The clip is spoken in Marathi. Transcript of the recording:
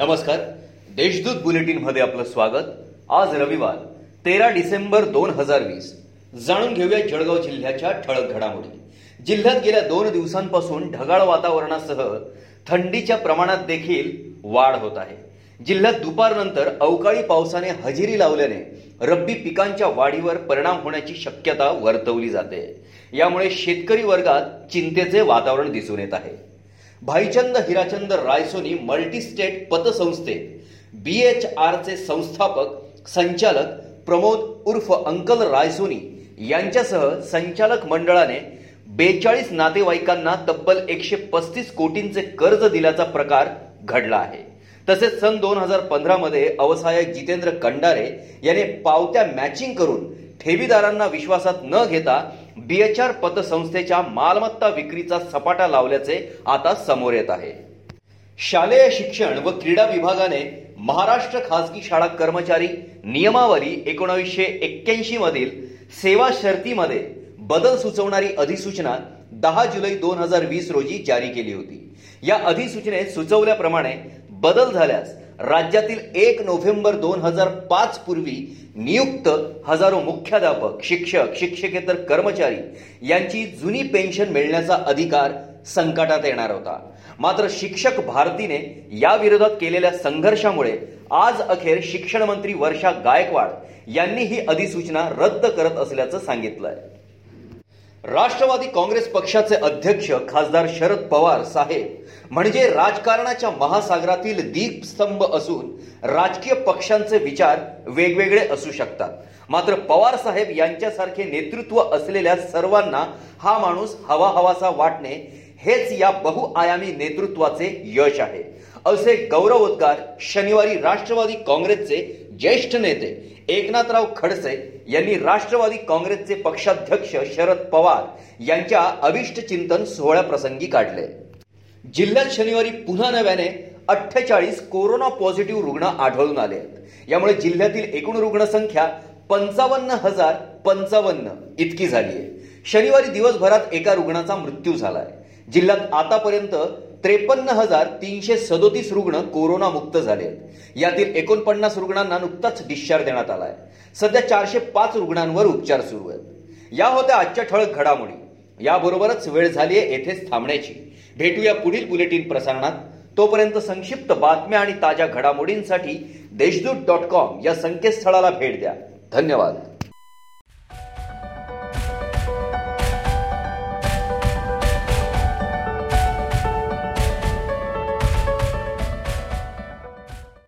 नमस्कार. देशदूत बुलेटिनमध्ये आपलं स्वागत. आज रविवार तेरा डिसेंबर दोन हजार वीस. जाणून घेऊया जळगाव जिल्ह्याच्या ठळक घडामोडी. जिल्ह्यात गेल्या दोन दिवसांपासून ढगाळ वातावरणासह थंडीच्या प्रमाणात देखील वाढ होत आहे. जिल्ह्यात दुपारनंतर अवकाळी पावसाने हजेरी लावल्याने रब्बी पिकांच्या वाढीवर परिणाम होण्याची शक्यता वर्तवली जाते. यामुळे शेतकरी वर्गात चिंतेचे वातावरण दिसून येत आहे. भाईचंद हिराचंद रायसोनी मल्टीस्टेट पतसंस्थेत. बी एच आरचे संस्थापक संचालक प्रमोद उर्फ अंकल रायसोनी यांच्यासह संचालक मंडळाने बेचाळीस नातेवाईकांना तब्बल एकशे पस्तीस कोटींचे कर्ज दिल्याचा प्रकार घडला आहे. तसेच सन दोन हजार पंधरामध्ये अवसायक जितेंद्र कंडारे याने पावत्या मॅचिंग करून ठेवीदारांना विश्वासात न घेता बीएचआर पतसंस्थेच्या मालमत्ता विक्रीचा सपाटा लावल्याचे आता समोर येत आहे. शालेय शिक्षण व क्रीडा विभागाने महाराष्ट्र खासगी शाळा कर्मचारी नियमावली एकोणावीसशे एक्क्याऐंशी मधील सेवा शर्तीमध्ये बदल सुचवणारी अधिसूचना दहा जुलै दोन हजार वीस रोजी जारी केली होती. या अधिसूचनेत सुचवल्याप्रमाणे बदल झाल्यास राज्यातील एक नोव्हेंबर दोन हजार पाच पूर्वी नियुक्त हजारो मुख्याध्यापक शिक्षक शिक्षकेतर कर्मचारी यांची जुनी पेन्शन मिळण्याचा अधिकार संकटात येणार होता. मात्र शिक्षक भारतीने या विरोधात केलेल्या संघर्षामुळे आज अखेर शिक्षण मंत्री वर्षा गायकवाड यांनी ही अधिसूचना रद्द करत असल्याचं सांगितलंय. राष्ट्रवादी काँग्रेस पक्षाचे अध्यक्ष खासदार शरद पवार साहेब म्हणजे राजकारणाच्या महासागरातील दीपस्तंभ असून राजकीय पक्षांचे विचार वेगवेगळे असू शकतात. मात्र पवार साहेब यांच्यासारखे नेतृत्व असलेल्या सर्वांना हा माणूस हवा हवासा वाटणे हेच या बहुआयामी नेतृत्वाचे यश आहे. असे गौरवोद्गार शनिवारी राष्ट्रवादी काँग्रेसचे ज्येष्ठ नेते एकनाथराव खडसे यांनी राष्ट्रवादी काँग्रेसचे पक्षाध्यक्ष शरद पवार यांच्या अविष्ट चिंतन सोहळ्याप्रसंगी काढले. जिल्ह्यात शनिवारी पुन्हा नव्याने अठ्ठेचाळीस कोरोना पॉझिटिव्ह रुग्ण आढळून आले आहेत. यामुळे जिल्ह्यातील एकूण रुग्णसंख्या पंचावन्न हजार पंचावन्न इतकी झाली आहे. शनिवारी दिवसभरात एका रुग्णाचा मृत्यू झालाय. जिल्ह्यात आतापर्यंत त्रेपन्न हजार तीनशे सदोतीस रुग्ण कोरोनामुक्त झाले आहेत. यातील एकोणपन्नास रुग्णांना नुकताच डिस्चार्ज देण्यात आला आहे सध्या चारशे पाच रुग्णांवर उपचार सुरू आहेत. या होत्या आजच्या ठळक घडामोडी. याबरोबरच वेळ झाली आहे येथेच थांबण्याची. भेटूया पुढील बुलेटिन प्रसारणात. तोपर्यंत संक्षिप्त बातम्या आणि ताज्या घडामोडींसाठी देशदूत डॉट कॉम या संकेतस्थळाला भेट द्या. धन्यवाद.